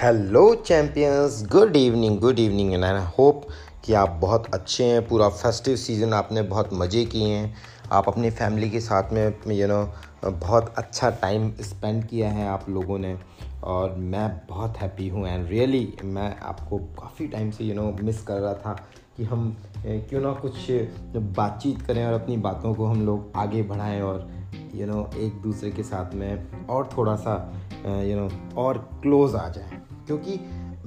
Hello champions good evening good evening and I hope कि आप बहुत अच्छे हैं। पूरा फेस्टिव सीज़न आपने बहुत मज़े किए हैं। आप अपनी फैमिली के साथ में यू you नो know, बहुत अच्छा टाइम स्पेंड किया है आप लोगों ने। और मैं बहुत हैप्पी हूँ एंड रियली मैं आपको काफ़ी टाइम से यू नो मिस कर रहा था कि हम क्यों ना कुछ बातचीत करें और अपनी बातों को हम लोग आगे बढ़ाएँ और यू नो एक दूसरे के साथ में और थोड़ा सा यू नो और क्लोज आ जाए। क्योंकि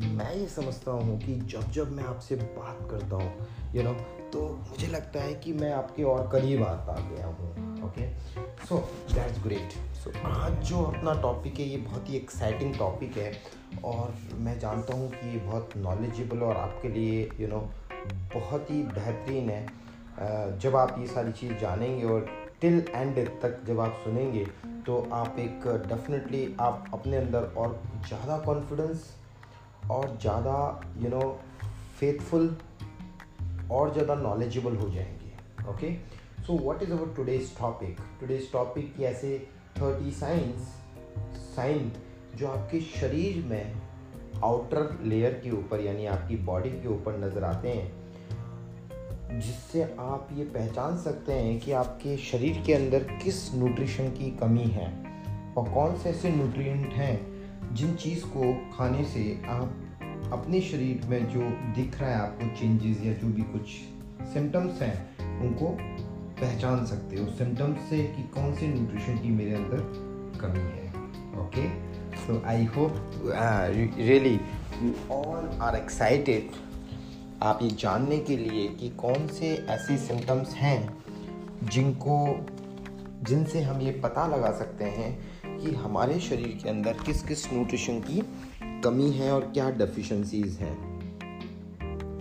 मैं ये समझता हूँ कि जब जब मैं आपसे बात करता हूँ यू नो तो मुझे लगता है कि मैं आपके और करीब आता गया हूँ okay so that's great so आज जो अपना टॉपिक है ये बहुत ही एक्साइटिंग टॉपिक है और मैं जानता हूँ कि ये बहुत नॉलेजेबल और आपके लिए यू you नो know, बहुत ही बेहतरीन है। जब आप ये सारी चीज़ जानेंगे और टिल एंड तक जब आप सुनेंगे तो आप एक डेफिनेटली आप अपने अंदर और ज़्यादा कॉन्फिडेंस और ज़्यादा यू नो फेथफुल और ज़्यादा नॉलेजेबल हो जाएँगे okay so what is our today's topic today's topic की ऐसे थर्टी साइंस साइन जो आपके शरीर में आउटर लेयर के ऊपर, यानी आपकी बॉडी के ऊपर नज़र आते हैं जिससे आप ये पहचान सकते हैं कि आपके शरीर के अंदर किस न्यूट्रिशन की कमी है और कौन से ऐसे न्यूट्रिएंट हैं जिन चीज़ को खाने से आप अपने शरीर में जो दिख रहा है, आपको चेंजेस या जो भी कुछ सिम्टम्स हैं, उनको पहचान सकते हो। सिम्टम्स से कि कौन से न्यूट्रिशन की मेरे अंदर कमी है। Okay so I hope really all are excited आप ये जानने के लिए कि कौन से ऐसे सिम्टम्स हैं जिनको, जिनसे हम ये पता लगा सकते हैं कि हमारे शरीर के अंदर किस किस न्यूट्रिशन की कमी है और क्या डेफिशिएंसीज हैं।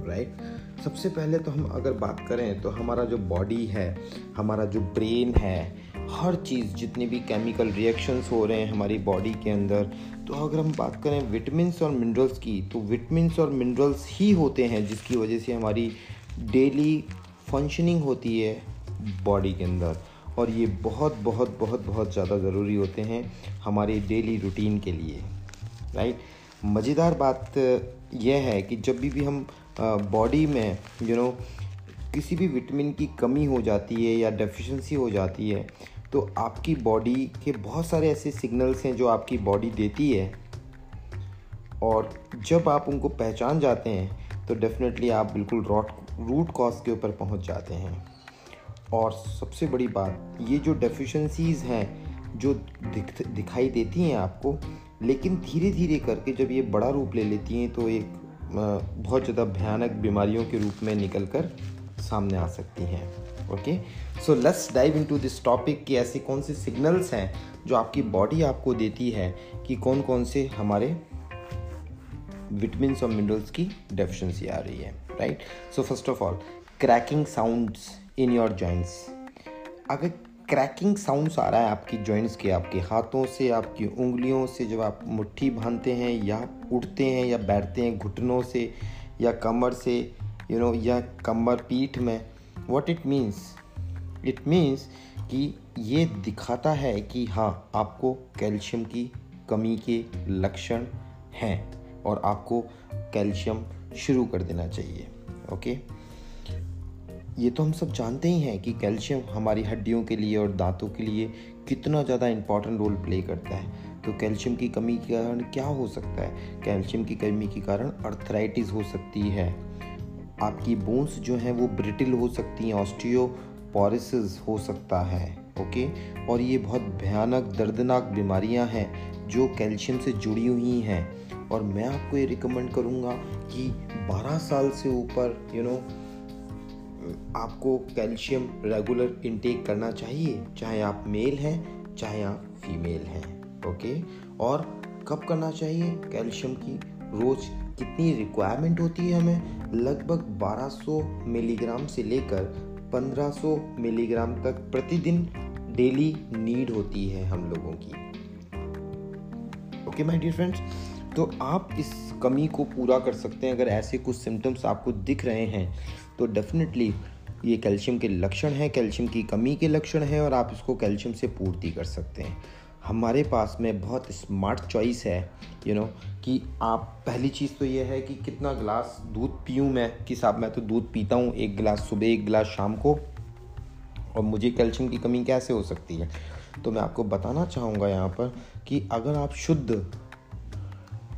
राइट सबसे पहले तो हम अगर बात करें तो हमारा जो बॉडी है, हमारा जो ब्रेन है, हर चीज़ जितने भी केमिकल रिएक्शंस हो रहे हैं हमारी बॉडी के अंदर तो अगर हम बात करें विटामिन्स और मिनरल्स की तो विटामिन्स और मिनरल्स ही होते हैं जिसकी वजह से हमारी डेली फंक्शनिंग होती है बॉडी के अंदर। और ये बहुत बहुत बहुत बहुत ज़्यादा ज़रूरी होते हैं हमारे डेली रूटीन के लिए राइट मज़ेदार बात यह है कि जब भी भी हम बॉडी में यू you नो know, किसी भी विटामिन की कमी हो जाती है या डेफिशिएंसी हो जाती है तो आपकी बॉडी के बहुत सारे ऐसे सिग्नल्स हैं जो आपकी बॉडी देती है। और जब आप उनको पहचान जाते हैं तो डेफिनेटली आप बिल्कुल रॉट रूट कॉज के ऊपर पहुँच जाते हैं। और सबसे बड़ी बात, ये जो डेफिशिएंसीज़ हैं, जो दिख, दिखाई देती हैं आपको, लेकिन धीरे धीरे करके जब ये बड़ा रूप ले लेती हैं तो एक बहुत ज़्यादा भयानक बीमारियों के रूप में निकल कर सामने आ सकती हैं। Okay so let's dive into this topic कि ऐसे कौन से सिग्नल्स हैं जो आपकी बॉडी आपको देती है कि कौन कौन से हमारे विटामिन और मिनरल्स की डेफिशिएंसी आ रही है right so first of all cracking sounds in your joints अगर क्रैकिंग साउंड्स आ रहा है आपकी जॉइंट्स के आपके हाथों से आपकी उंगलियों से जब आप मुट्ठी बांधते हैं या उठते हैं या बैठते हैं घुटनों से या कमर से यू you नो know, या कमर पीठ में what it means it means कि ये दिखाता है कि हाँ आपको कैल्शियम की कमी के लक्षण हैं और आपको कैल्शियम शुरू कर देना चाहिए, ओके? ये तो हम सब जानते ही हैं कि कैल्शियम हमारी हड्डियों के लिए और दांतों के लिए कितना ज़्यादा इंपॉर्टेंट रोल प्ले करता है। तो कैल्शियम की कमी के कारण क्या हो सकता है? कैल्शियम की कमी के कारण अर्थराइटिस हो सकती है। आपकी बोन्स जो हैं वो ब्रिटिल हो सकती हैं ऑस्टियोपोरिसिस हो सकता है ओके और ये बहुत भयानक, दर्दनाक बीमारियाँ हैं जो कैल्शियम से जुड़ी हुई हैं। और मैं आपको ये रिकमेंड करूँगा कि 12 साल से ऊपर यू नो आपको कैल्शियम रेगुलर इनटेक करना चाहिए, चाहे आप मेल हैं, चाहे आप फीमेल हैं ओके और कब करना चाहिए कैल्शियम की? रोज़ कितनी रिक्वायरमेंट होती है हमें? लगभग 1200 मिलीग्राम से लेकर 1500 मिलीग्राम तक प्रतिदिन डेली नीड होती है हम लोगों की। ओके माय डियर फ्रेंड्स तो आप इस कमी को पूरा कर सकते हैं। अगर ऐसे कुछ सिम्टम्स आपको दिख रहे हैं तो डेफिनेटली ये कैल्शियम के लक्षण हैं कैल्शियम की कमी के लक्षण हैं और आप इसको कैल्शियम से पूर्ति कर सकते हैं। हमारे पास में बहुत स्मार्ट चॉइस है यू you नो know, कि आप पहली चीज़ तो ये है कि कितना गिलास दूध पीऊँ मैं कि साहब मैं तो दूध पीता हूँ एक गिलास सुबह एक गिलास शाम को और मुझे कैल्शियम की कमी कैसे हो सकती है? तो मैं आपको बताना चाहूँगा यहाँ पर कि अगर आप शुद्ध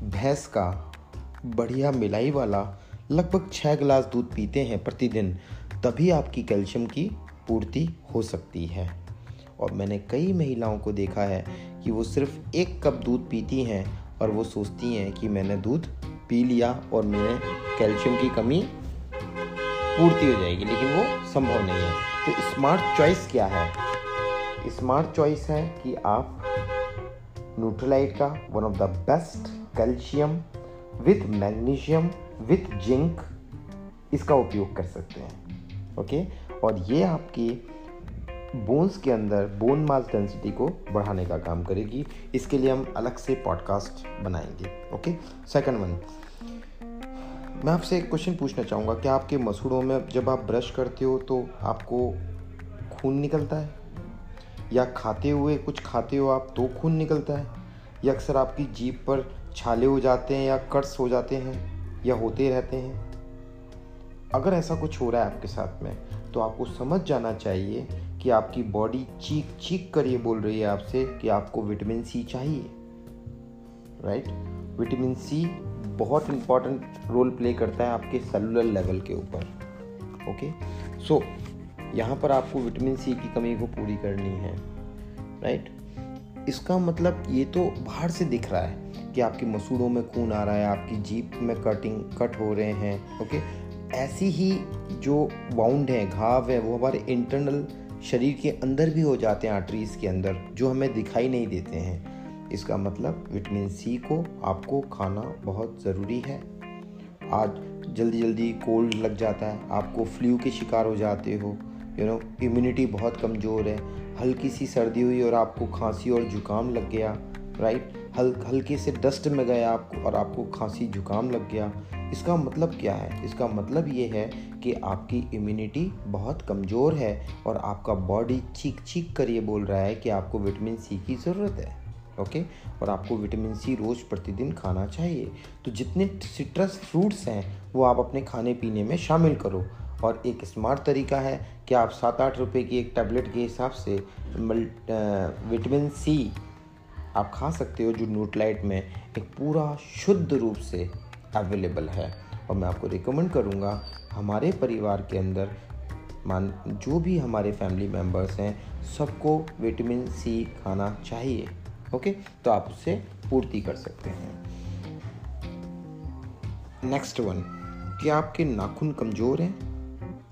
भैंस का बढ़िया मिलाई वाला लगभग छः गिलास दूध पीते हैं प्रतिदिन तभी आपकी कैल्शियम की पूर्ति हो सकती है। और मैंने कई महिलाओं को देखा है कि वो सिर्फ़ एक कप दूध पीती हैं और वो सोचती हैं कि मैंने दूध पी लिया और मेरे कैल्शियम की कमी पूर्ति हो जाएगी, लेकिन वो संभव नहीं है। तो स्मार्ट चॉइस क्या है? स्मार्ट चॉइस है कि आप न्यूट्रलाइट का one of the best calcium with magnesium with zinc इसका उपयोग कर सकते हैं, ओके? और ये आपकी बोन्स के अंदर बोन मास डेंसिटी को बढ़ाने का काम करेगी। इसके लिए हम अलग से पॉडकास्ट बनाएँगे ओके सेकंड वन मैं आपसे एक क्वेश्चन पूछना चाहूँगा, क्या आपके मसूड़ों में जब आप ब्रश करते हो तो आपको खून निकलता है? या खाते हुए, कुछ खाते हो आप तो खून निकलता है? या अक्सर आपकी जीप पर छाले हो जाते हैं या कट्स हो जाते हैं या होते रहते हैं? अगर ऐसा कुछ हो रहा है आपके साथ में तो आपको समझ जाना चाहिए कि आपकी बॉडी चीख चीख कर ये बोल रही है आपसे कि आपको विटामिन सी चाहिए राइट विटामिन सी बहुत इंपॉर्टेंट रोल प्ले करता है आपके सेलुलर लेवल के ऊपर ओके सो यहाँ पर आपको विटामिन सी की कमी को पूरी करनी है राइट इसका मतलब ये तो बाहर से दिख रहा है कि आपके मसूड़ों में खून आ रहा है, आपकी जीप में कटिंग कट हो रहे हैं ओके ऐसी ही जो वाउंड है, घाव है, वो हमारे इंटरनल शरीर के अंदर भी हो जाते हैं आर्टरीज के अंदर, जो हमें दिखाई नहीं देते हैं। इसका मतलब विटामिन सी को आपको खाना बहुत ज़रूरी है। आज जल्दी जल्दी कोल्ड लग जाता है, आपको फ्लू के शिकार हो जाते हो यू नो इम्यूनिटी बहुत कमज़ोर है, हल्की सी सर्दी हुई और आपको खांसी और जुकाम लग गया राइट हल, हल्के से डस्ट में गए आपको और आपको खांसी, जुकाम लग गया इसका मतलब क्या है? इसका मतलब ये है कि आपकी इम्यूनिटी बहुत कमज़ोर है और आपका बॉडी चीख चीख कर ये बोल रहा है कि आपको विटामिन सी की ज़रूरत है ओके और आपको विटामिन सी रोज़ प्रतिदिन खाना चाहिए। तो जितने सिट्रस फ्रूट्स हैं, वो आप अपने खाने पीने में शामिल करो। और एक स्मार्ट तरीका है कि आप सात आठ रुपये की एक टैबलेट के हिसाब से विटामिन सी आप खा सकते हो जो न्यूट्लाइट में एक पूरा शुद्ध रूप से अवेलेबल है। और मैं आपको रिकमेंड करूँगा, हमारे परिवार के अंदर, मान, जो भी हमारे फैमिली मेंबर्स हैं, सबको विटामिन सी खाना चाहिए ओके तो आप उससे पूर्ति कर सकते हैं। नेक्स्ट वन क्या आपके नाखून कमज़ोर हैं।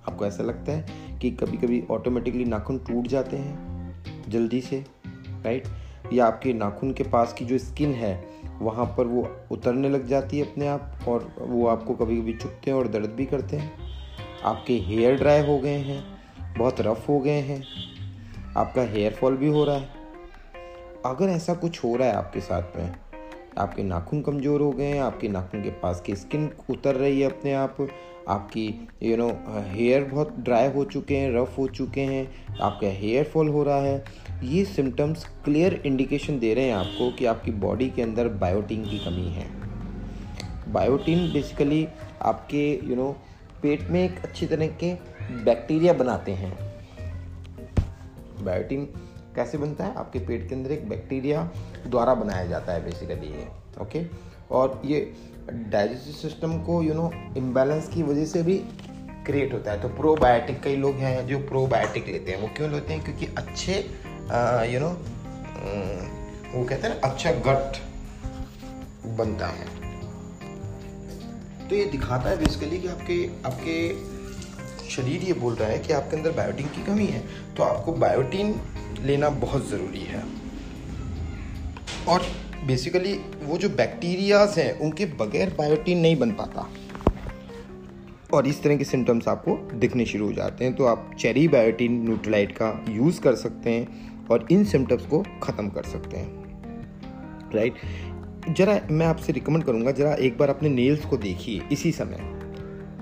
आपको ऐसा लगता है कि कभी कभी ऑटोमेटिकली नाखून टूट जाते हैं, जल्दी से राइट या आपके नाखून के पास की जो स्किन है वहाँ पर वो उतरने लग जाती है अपने आप और वो आपको कभी कभी चुपते हैं और दर्द भी करते हैं। आपके हेयर ड्राई हो गए हैं, बहुत रफ हो गए हैं, आपका हेयर फॉल भी हो रहा है। अगर ऐसा कुछ हो रहा है आपके साथ में आपके नाखून कमज़ोर हो गए हैं आपके नाखून के पास की स्किन उतर रही है अपने आप आपकी यू नो हेयर बहुत ड्राई हो चुके हैं रफ हो चुके हैं आपका हेयर फॉल हो रहा है। ये सिम्टम्स क्लियर इंडिकेशन दे रहे हैं आपको कि आपकी बॉडी के अंदर बायोटीन की कमी है। बायोटीन बेसिकली आपके यू you नो know, पेट में एक अच्छी तरह के बैक्टीरिया बनाते हैं। बायोटीन कैसे बनता है? आपके पेट के अंदर एक बैक्टीरिया द्वारा बनाया जाता है बेसिकली ये ओके और ये डाइजेस्टिव सिस्टम को यू नो इम्बैलेंस की वजह से भी क्रिएट होता है। तो प्रोबायोटिक कई लोग हैं जो प्रोबायोटिक लेते हैं। वो क्यों लेते हैं? क्योंकि अच्छे यू नो वो कहते हैं अच्छा गट बनता है। तो ये दिखाता है बेसिकली कि आपके आपके शरीर ये बोल रहा है कि आपके अंदर बायोटीन की कमी है। तो आपको बायोटीन लेना बहुत ज़रूरी है। और बेसिकली वो जो बैक्टीरियाज हैं, उनके बगैर बायोटीन नहीं बन पाता। और इस तरह के सिम्टम्स आपको दिखने शुरू हो जाते हैं तो आप चेरी बायोटीन न्यूट्रलाइट का यूज़ कर सकते हैं और इन सिम्टम्स को ख़त्म कर सकते हैं। राइट ज़रा मैं आपसे रिकमेंड करूँगा, ज़रा एक बार अपने नेल्स को देखिए, इसी समय।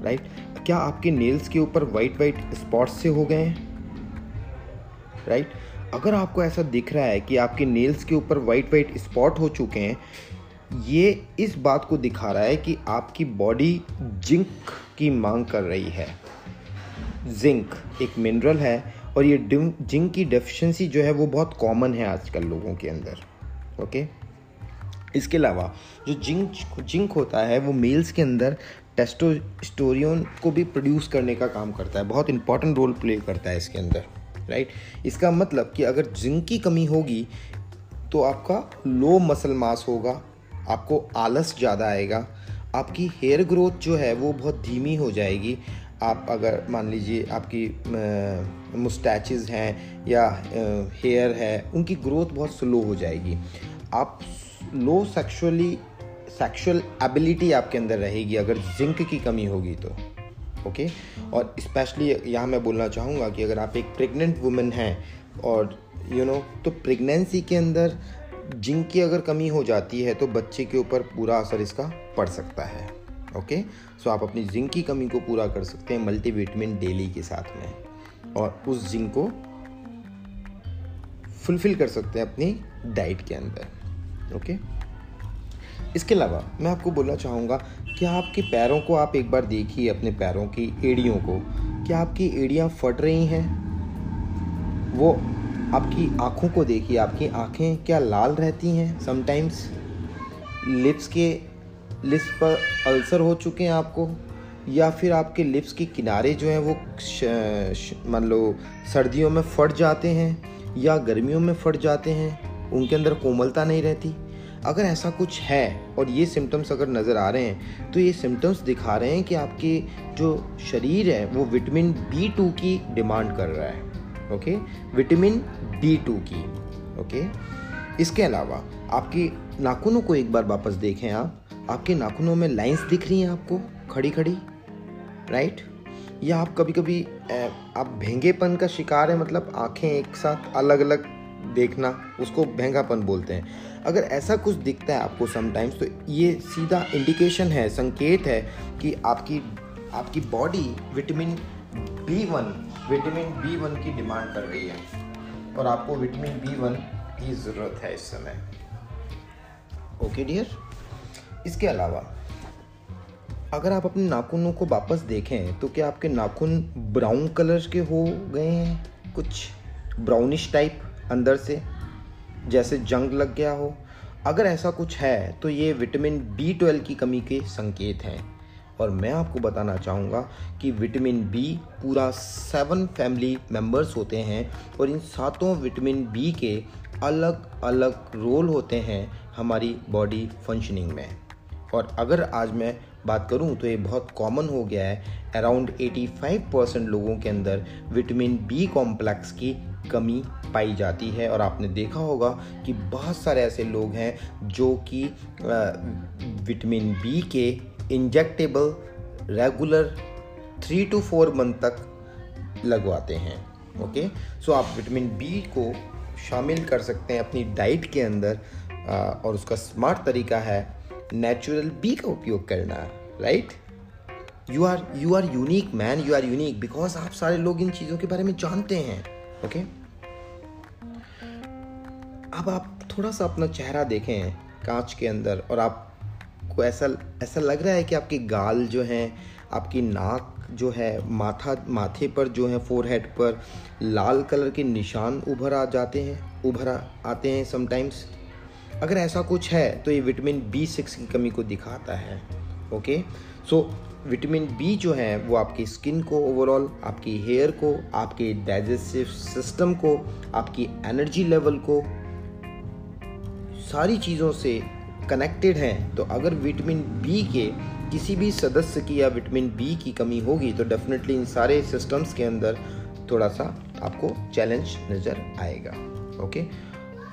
राइट क्या आपके नेल्स के ऊपर वाइट वाइट स्पॉट्स से हो गए हैं? राइट अगर आपको ऐसा दिख रहा है कि आपके नेल्स के ऊपर वाइट वाइट स्पॉट हो चुके हैं, ये इस बात को दिखा रहा है कि आपकी बॉडी जिंक की मांग कर रही है। जिंक एक मिनरल है और ये जिंक की डेफिशिएंसी जो है वो बहुत कॉमन है आजकल लोगों के अंदर ओके इसके अलावा जो जिंक जिंक होता है वो मेल्स के अंदर टेस्टोस्टोरियन को भी प्रोड्यूस करने का काम करता है, बहुत इंपॉर्टेंट रोल प्ले करता है इसके अंदर। राइट इसका मतलब कि अगर जिंक की कमी होगी तो आपका लो मसल मास होगा, आपको आलस ज़्यादा आएगा, आपकी हेयर ग्रोथ जो है वो बहुत धीमी हो जाएगी। आप अगर मान लीजिए आपकी मुस्टैचेस हैं या हेयर है, उनकी ग्रोथ बहुत स्लो हो जाएगी। आप लो सेक्सुअली सेक्सुअल एबिलिटी आपके अंदर रहेगी, अगर जिंक की कमी होगी तो। ओके और स्पेशली यहाँ मैं बोलना चाहूँगा कि अगर आप एक प्रेग्नेंट वुमेन हैं और यू you नो know, तो प्रेगनेंसी के अंदर जिंक की अगर कमी हो जाती है तो बच्चे के ऊपर पूरा असर इसका पड़ सकता है ओके सो आप अपनी जिंक की कमी को पूरा कर सकते हैं मल्टीविटामिन डेली के साथ में और उस जिंक को फुलफिल कर सकते हैं अपनी डाइट के अंदर ओके इसके अलावा मैं आपको बोलना चाहूँगा कि आपके पैरों को आप एक बार देखिए, अपने पैरों की एड़ियों को? क्या आपकी एड़ियाँ फट रही हैं? वो आपकी आँखों को देखिए, आपकी आँखें क्या लाल रहती हैं? समटाइम्स लिप्स के लिप्स पर अल्सर हो चुके हैं आपको, या फिर आपके लिप्स के किनारे जो हैं वो मान लो, सर्दियों में फट जाते हैं, या गर्मियों में फट जाते हैं, उनके अंदर कोमलता नहीं रहती? अगर ऐसा कुछ है और ये सिम्टम्स अगर नज़र आ रहे हैं तो ये सिम्टम्स दिखा रहे हैं कि आपके जो शरीर है, वो विटामिन बी टू की डिमांड कर रहा है ओके विटामिन बी टू की ओके इसके अलावा, आपकी नाखूनों को एक बार वापस देखें आप। आपके नाखूनों में लाइंस दिख रही हैं आपको खड़ी खड़ी राइट या आप कभी कभी आप भेंगेपन का शिकार है मतलब आँखें एक साथ अलग अलग देखना, उसको भेंगापन बोलते हैं। अगर ऐसा कुछ दिखता है आपको समटाइम्स तो ये सीधा इंडिकेशन है, संकेत है कि आपकी आपकी body vitamin B one vitamin B one की डिमांड कर रही है। और आपको विटामिन बी वन की ज़रूरत है इस समय। ओके डियर इसके अलावा, अगर आप अपने नाखूनों को वापस देखें तो क्या आपके नाखून ब्राउन कलर के हो गए हैं? कुछ ब्राउनिश टाइप अंदर से, जैसे जंग लग गया हो। अगर ऐसा कुछ है तो ये विटामिन बी ट्वेल्व की कमी के संकेत हैं। और मैं आपको बताना चाहूँगा कि विटामिन बी पूरा सेवन फैमिली मेंबर्स होते हैं और इन सातों विटामिन बी के अलग अलग रोल होते हैं हमारी बॉडी फंक्शनिंग में। और अगर आज मैं बात करूँ तो ये बहुत कॉमन हो गया है। अराउंड 85 परसेंट लोगों के अंदर विटामिन बी कॉम्प्लेक्स की कमी पाई जाती है और आपने देखा होगा कि बहुत सारे ऐसे लोग हैं जो कि विटामिन बी के injectable regular three two four month तक लगवाते हैं ओके सो आप विटामिन बी को शामिल कर सकते हैं अपनी डाइट के अंदर और उसका स्मार्ट तरीका है नेचुरल बी का उपयोग करना right you are you are unique man you are unique because आप सारे लोग इन चीज़ों के बारे में जानते हैं। ओके? अब आप थोड़ा सा अपना चेहरा देखें कांच के अंदर और आपको ऐसा ऐसा लग रहा है कि आपके गाल जो हैं, आपकी नाक जो है, माथा, माथे पर जो है फोरहेड पर लाल कलर के निशान उभर आ जाते हैं, उभर आते हैं समटाइम्स अगर ऐसा कुछ है तो ये विटामिन बी सिक्स की कमी को दिखाता है, ओके? सो विटामिन बी जो है, वो आपकी स्किन को ओवरऑल आपकी हेयर को, आपके डाइजेस्टिव सिस्टम को, आपकी एनर्जी लेवल को, सारी चीज़ों से कनेक्टेड हैं। तो अगर विटामिन बी के किसी भी सदस्य की या विटामिन बी की कमी होगी तो डेफिनेटली इन सारे सिस्टम्स के अंदर थोड़ा सा आपको चैलेंज नज़र आएगा। ओके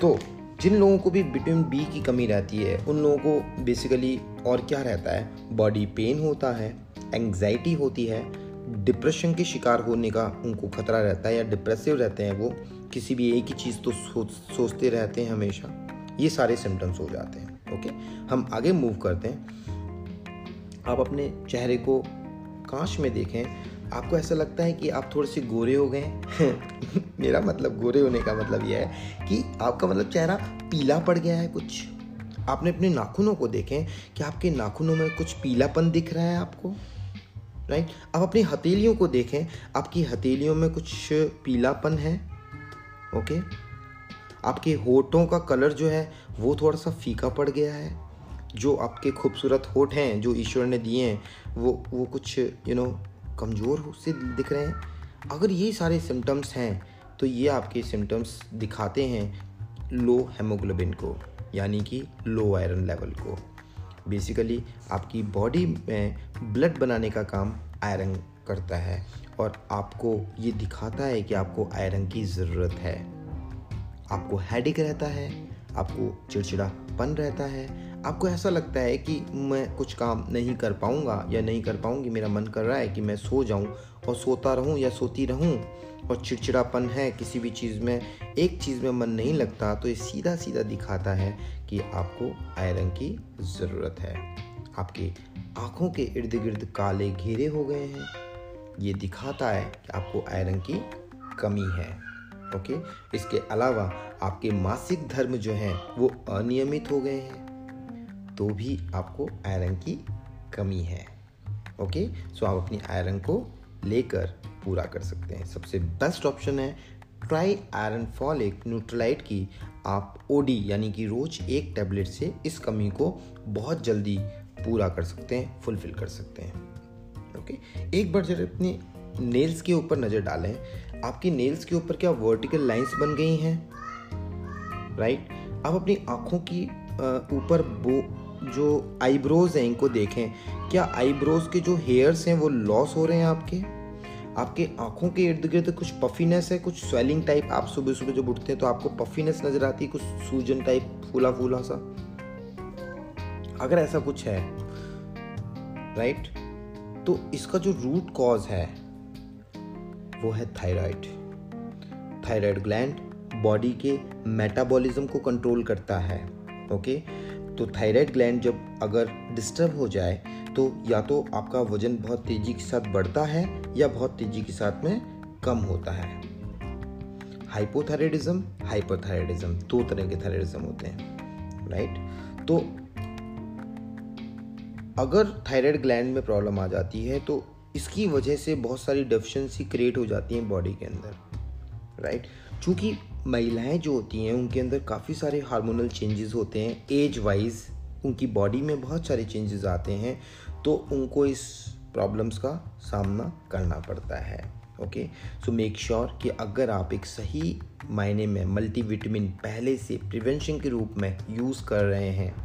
तो जिन लोगों को भी विटामिन बी की कमी रहती है, उन लोगों को बेसिकली और क्या रहता है? बॉडी पेन होता है एंग्जाइटी होती है डिप्रेशन के शिकार होने का उनको खतरा रहता है या डिप्रेसिव रहते हैं वो किसी भी एक ही चीज़ तो सो, सोचते रहते हैं हमेशा। ये सारे सिम्टम्स हो जाते हैं ओके हम आगे मूव करते हैं। आप अपने चेहरे को कांच में देखें आपको ऐसा लगता है कि आप थोड़े से गोरे हो गए मेरा मतलब गोरे होने का मतलब यह है कि आपका मतलब चेहरा पीला पड़ गया है कुछ। आपने अपने नाखूनों को देखें कि आपके नाखूनों में कुछ पीलापन दिख रहा है आपको। राइट अब अपनी हथेलियों को देखें। आपकी हथेलियों में कुछ पीलापन है। ओके आपके होठों का कलर जो है, वो थोड़ा सा फीका पड़ गया है। जो आपके खूबसूरत होठ हैं, जो ईश्वर ने दिए हैं, वो वो कुछ यू नो कमज़ोर से दिख रहे हैं। अगर ये सारे सिम्टम्स हैं तो ये आपके सिम्टम्स दिखाते हैं लो हेमोग्लोबिन को, यानी कि लो आयरन लेवल को। बेसिकली आपकी बॉडी में ब्लड बनाने का काम आयरन करता है और आपको ये दिखाता है कि आपको आयरन की ज़रूरत है। आपको हेडिक रहता है, आपको चिड़चिड़ापन रहता है। आपको ऐसा लगता है कि मैं कुछ काम नहीं कर पाऊँगा या नहीं कर पाऊँगी, मेरा मन कर रहा है कि मैं सो जाऊँ और सोता रहूँ या सोती रहूँ और चिड़चिड़ापन है, किसी भी चीज़ में, एक चीज़ में मन नहीं लगता तो ये सीधा सीधा दिखाता है कि आपको आयरन की ज़रूरत है। आपके आँखों के इर्द गिर्द काले घेरे हो गए हैं। ये दिखाता है कि आपको आयरन की कमी है। ओके? इसके अलावा आपके मासिक धर्म जो हैं, वो अनियमित हो गए हैं। तो भी आपको आयरन की कमी है। ओके? सो आप अपनी आयरन को लेकर पूरा कर सकते हैं। सबसे बेस्ट ऑप्शन है ट्राई आयरन फॉलिक न्यूट्रलाइट की आप ओडी यानी कि रोज एक टैबलेट से इस कमी को बहुत जल्दी पूरा कर सकते हैं फुलफिल कर सकते हैं। ओके एक बार जब अपने नेल्स के ऊपर नज़र डालें। आपकी नेल्स के ऊपर क्या वर्टिकल लाइंस बन गई हैं? राइट आप अपनी आँखों की ऊपर वो जो आईब्रोज हैं, इनको देखें। क्या आईब्रोज के जो हेयर्स हैं, वो लॉस हो रहे हैं आपके? आपके आँखों के इर्द गिर्द कुछ पफीनेस है, कुछ स्वेलिंग टाइप आप सुबह सुबह जब उठते हैं तो आपको पफीनेस नज़र आती है, कुछ सूजन टाइप फूला फूला सा। अगर ऐसा कुछ है राइट तो इसका जो रूट कॉज है, वो है थायराइड थायराइड ग्लैंड बॉडी के मेटाबॉलिज्म को कंट्रोल करता है ओके तो थायराइड ग्लैंड जब अगर डिस्टर्ब हो जाए तो या तो आपका वज़न बहुत तेज़ी के साथ बढ़ता है या बहुत तेज़ी के साथ में कम होता है। हाइपोथायरिडिज्म हाइपरथायरिडिज्म दो तरह के थायराइडिज्म होते हैं राइट तो अगर थायराइड ग्लैंड में प्रॉब्लम आ जाती है तो इसकी वजह से बहुत सारी डेफिशिएंसी क्रिएट हो जाती है बॉडी के अंदर। राइट चूँकि महिलाएँ जो होती हैं, उनके अंदर काफ़ी सारे हार्मोनल चेंजेस होते हैं। एज वाइज उनकी बॉडी में बहुत सारे चेंजेस आते हैं तो उनको इस प्रॉब्लम्स का सामना करना पड़ता है ओके सो मेक श्योर कि अगर आप एक सही मायने में मल्टीविटामिन पहले से प्रिवेंशन के रूप में यूज़ कर रहे हैं,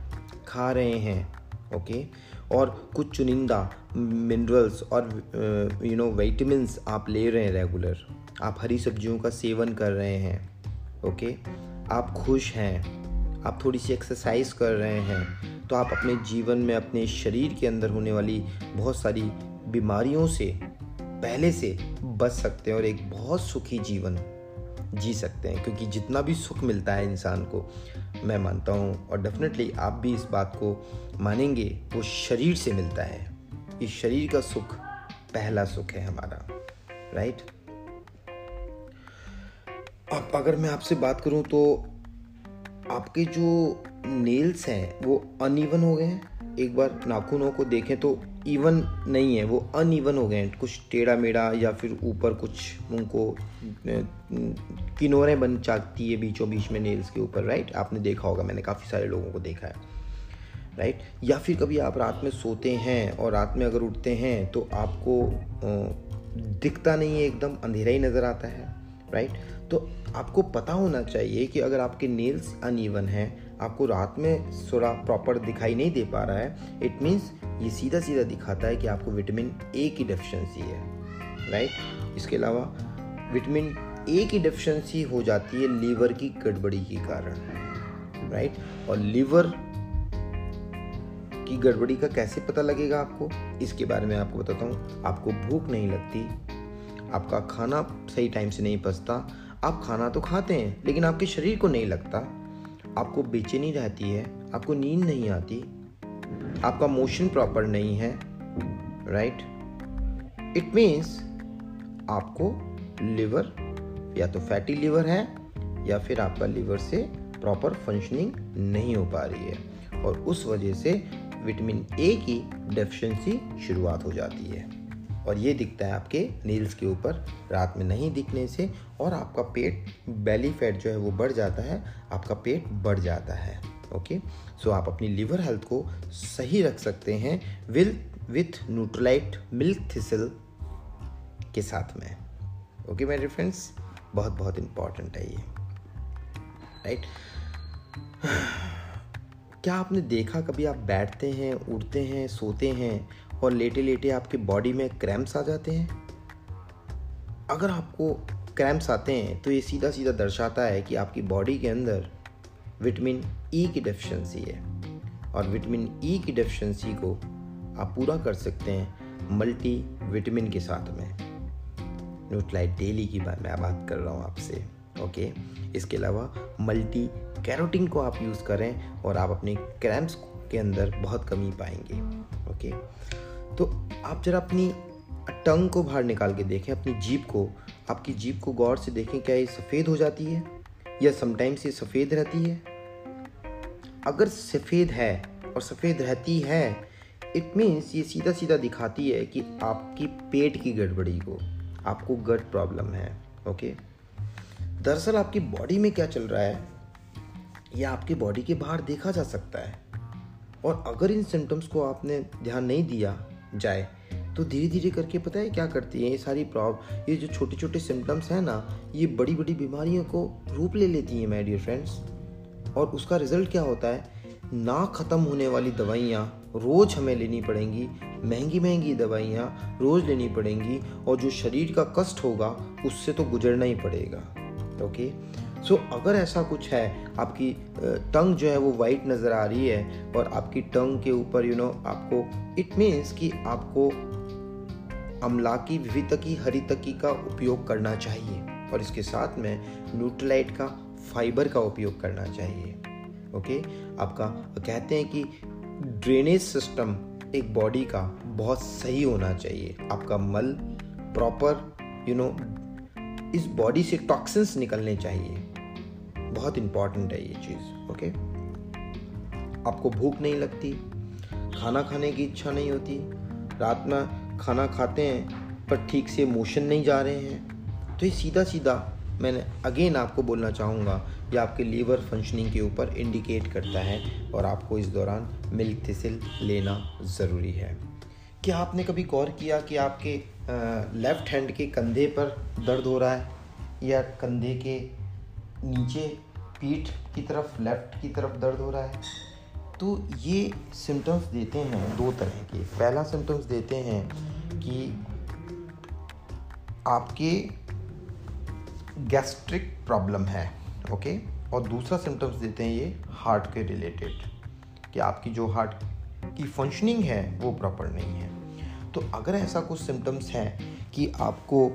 खा रहे हैं ओके okay? और कुछ चुनिंदा मिनरल्स और यू नो विटामिन्स आप ले रहे हैं रेगुलर आप हरी सब्जियों का सेवन कर रहे हैं ओके आप खुश हैं, आप थोड़ी सी एक्सरसाइज कर रहे हैं तो आप अपने जीवन में, अपने शरीर के अंदर होने वाली बहुत सारी बीमारियों से पहले से बच सकते हैं और एक बहुत सुखी जीवन जी सकते हैं, क्योंकि जितना भी सुख मिलता है इंसान को, मैं मानता हूँ, और डेफिनेटली आप भी इस बात को मानेंगे, वो शरीर से मिलता है। इस शरीर का सुख पहला सुख है हमारा राइट अब अगर मैं आपसे बात करूँ तो आपके जो नेल्स हैं, वो अनइवन हो गए हैं? एक बार नाखूनों को देखें तो इवन नहीं है, वो अनइवन हो गए हैं। कुछ टेढ़ा मेढ़ा या फिर ऊपर कुछ उनको किनोरें बन चाहती है बीचों बीच में नेल्स के ऊपर राइट आपने देखा होगा, मैंने काफ़ी सारे लोगों को देखा है राइट या फिर कभी आप रात में सोते हैं और रात में अगर उठते हैं तो आपको दिखता नहीं है, एकदम अंधेरा ही नज़र आता है। राइट तो आपको पता होना चाहिए कि अगर आपके नेल्स अनइवन हैं, आपको रात में थोड़ा प्रॉपर दिखाई नहीं दे पा रहा है इट मीन्स ये सीधा सीधा दिखाता है कि आपको विटामिन ए की डेफिशिएंसी है राइट इसके अलावा विटामिन ए की डेफिशिएंसी हो जाती है लीवर की गड़बड़ी के कारण राइट और लीवर की गड़बड़ी का कैसे पता लगेगा आपको? इसके बारे में आपको बताता हूँ। आपको भूख नहीं लगती आपका खाना सही टाइम से नहीं पचता। आप खाना तो खाते हैं, लेकिन आपके शरीर को नहीं लगता। आपको बेचैनी रहती है, आपको नींद नहीं आती। आपका मोशन प्रॉपर नहीं है राइट इट मीन्स आपको लिवर या तो फैटी लिवर है, या फिर आपका लिवर से प्रॉपर फंक्शनिंग नहीं हो पा रही है। और उस वजह से विटामिन ए की डेफिशिएंसी शुरुआत हो जाती है। और ये दिखता है आपके नील्स के ऊपर। रात में नहीं दिखने से और आपका पेट बेली फैट जो है वो बढ़ जाता है, आपका पेट बढ़ जाता है ओके सो आप अपनी लिवर हेल्थ को सही रख सकते हैं will with Nutrilite milk thistle के साथ में। ओके मेरे फ्रेंड्स बहुत बहुत इंपॉर्टेंट है ये। राइट क्या आपने देखा कभी आप बैठते हैं, उठते हैं, सोते हैं और लेटे लेटे आपके बॉडी में क्रैम्प्स आ जाते हैं। अगर आपको क्रैम्प्स आते हैं तो ये सीधा सीधा दर्शाता है कि आपकी बॉडी के अंदर विटामिन ई e की डेफिशिएंसी है। और विटामिन ई e की डेफिशिएंसी को आप पूरा कर सकते हैं मल्टी विटामिन के साथ में। न्यूट्राइट डेली की बात मैं बात कर रहा हूँ आपसे ओके इसके अलावा मल्टी कैरोटीन को आप यूज़ करें और आप अपने क्रैम्प्स के अंदर बहुत कमी पाएँगे ओके तो आप जरा अपनी टंग को बाहर निकाल के देखें, अपनी जीप को। आपकी जीप को गौर से देखें, क्या ये सफ़ेद हो जाती है? या समटाइम्स ये सफ़ेद रहती है? अगर सफ़ेद है और सफ़ेद रहती है इट मीन्स ये सीधा सीधा दिखाती है कि आपकी पेट की गड़बड़ी को, आपको गट प्रॉब्लम है ओके दरअसल आपकी बॉडी में क्या चल रहा है? यह आपकी बॉडी के बाहर देखा जा सकता है। और अगर इन सिम्टम्स को आपने ध्यान नहीं दिया जाए। तो धीरे धीरे करके पता है क्या करती है ये सारी प्रॉब, ये जो छोटे छोटे सिम्टम्स हैं ना, ये बड़ी बड़ी बीमारियों को रूप ले लेती हैं माय डियर फ्रेंड्स और उसका रिज़ल्ट क्या होता है? ना ख़त्म होने वाली दवाइयाँ रोज़ हमें लेनी पड़ेंगी महँगी महँगी दवाइयाँ रोज़ लेनी पड़ेंगी, और जो शरीर का कष्ट होगा, उससे तो गुजरना ही पड़ेगा। ओके सो अगर ऐसा कुछ है, आपकी टंग जो है वो वाइट नज़र आ रही है और आपकी टंग के ऊपर यू नो आपको इट मीन्स कि आपको अमलाकी, विविधकी, हरितकी का उपयोग करना चाहिए और इसके साथ में न्यूट्रलाइट का फाइबर का उपयोग करना चाहिए ओके आपका, कहते हैं कि ड्रेनेज सिस्टम एक बॉडी का बहुत सही होना चाहिए। आपका मल प्रॉपर यू नो इस बॉडी से टॉक्सिन्स निकलने चाहिए। बहुत इंपॉर्टेंट है ये चीज़ ओके आपको भूख नहीं लगती, खाना खाने की इच्छा नहीं होती, रात में खाना खाते हैं, पर ठीक से मोशन नहीं जा रहे हैं तो ये सीधा सीधा मैंने अगेन आपको बोलना चाहूँगा, ये आपके लीवर फंक्शनिंग के ऊपर इंडिकेट करता है और आपको इस दौरान मिल्क थिसिल लेना ज़रूरी है। क्या आपने कभी गौर किया कि आपके लेफ़्ट हैंड के कंधे पर दर्द हो रहा है या कंधे के नीचे पीठ की तरफ़ लेफ़्ट की तरफ़ दर्द हो रहा है। तो ये सिम्टम्स देते हैं दो तरह के। पहला सिम्टम्स देते हैं कि आपके गैस्ट्रिक प्रॉब्लम है ओके और दूसरा सिम्टम्स देते हैं ये हार्ट के रिलेटेड कि आपकी जो हार्ट की फंक्शनिंग है, वो प्रॉपर नहीं है। तो अगर ऐसा कुछ सिम्टम्स हैं कि आपको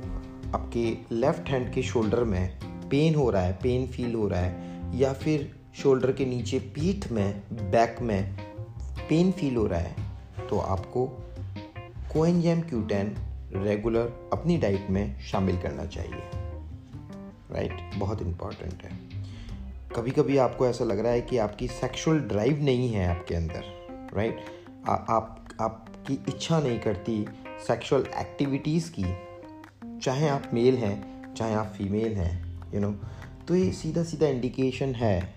आपके लेफ़्ट हैंड के शोल्डर में पेन हो रहा है पेन फील हो रहा है या फिर शोल्डर के नीचे पीठ में बैक में पेन फील हो रहा है तो आपको कोएनजैम क्यूटेन रेगुलर अपनी डाइट में शामिल करना चाहिए राइट right? बहुत इंपॉर्टेंट है कभी कभी आपको ऐसा लग रहा है कि आपकी सेक्सुअल ड्राइव नहीं है आपके अंदर राइट right? आप आपकी इच्छा नहीं करती सेक्सुअल एक्टिविटीज़ की चाहे आप मेल हैं चाहे आप फीमेल हैं यू you नो know, तो ये सीधा सीधा इंडिकेशन है,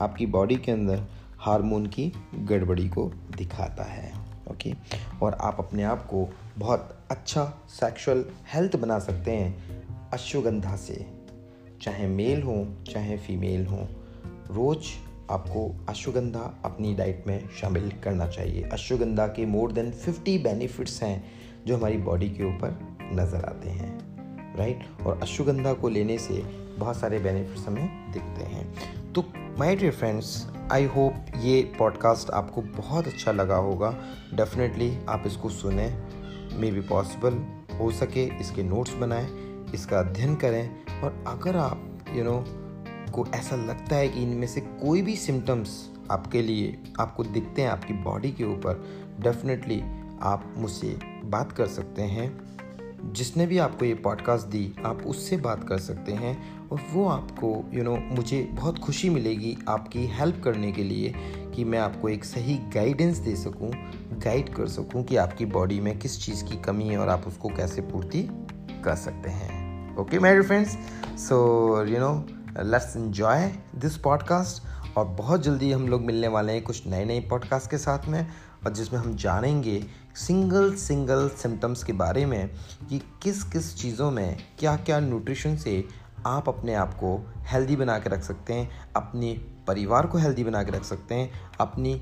आपकी बॉडी के अंदर हार्मोन की गड़बड़ी को दिखाता है ओके और आप अपने आप को बहुत अच्छा सेक्सुअल हेल्थ बना सकते हैं अश्वगंधा से, चाहे मेल हो, चाहे फीमेल हो। रोज़ आपको अश्वगंधा अपनी डाइट में शामिल करना चाहिए। अश्वगंधा के मोर देन 50 बेनिफिट्स हैं जो हमारी बॉडी के ऊपर नज़र आते हैं राइट और अश्वगंधा को लेने से बहुत सारे बेनिफिट्स हमें दिखते हैं। तो my dear friends I hope ये पॉडकास्ट आपको बहुत अच्छा लगा होगा। डेफिनेटली आप इसको सुने मे बी पॉसिबल हो सके इसके नोट्स बनाएँ इसका अध्ययन करें। और अगर आप यू you नो know, को ऐसा लगता है कि इनमें से कोई भी सिम्टम्स आपके लिए आपको दिखते हैं आपकी बॉडी के ऊपर डेफिनेटली आप मुझसे बात कर सकते हैं। जिसने भी आपको ये पॉडकास्ट दी आप उससे बात कर सकते हैं और वो आपको यू you नो know, मुझे बहुत खुशी मिलेगी आपकी हेल्प करने के लिए कि मैं आपको एक सही गाइडेंस दे सकूँ गाइड कर सकूँ कि आपकी बॉडी में किस चीज़ की कमी है और आप उसको कैसे पूर्ति कर सकते हैं। Okay my friends so you know let's enjoy this podcast और बहुत जल्दी हम लोग मिलने वाले हैं कुछ नए नए पॉडकास्ट के साथ में और जिसमें हम जानेंगे सिंगल सिंगल सिम्टम्स के बारे में कि किस किस चीज़ों में क्या क्या न्यूट्रिशन से आप अपने आप को हेल्दी बना के रख सकते हैं, अपने परिवार को हेल्दी बना के रख सकते हैं, अपनी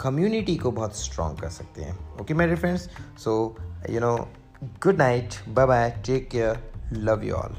कम्युनिटी को बहुत स्ट्रॉन्ग कर सकते हैं। ओके मेरे friends so you know good night bye bye take care love you all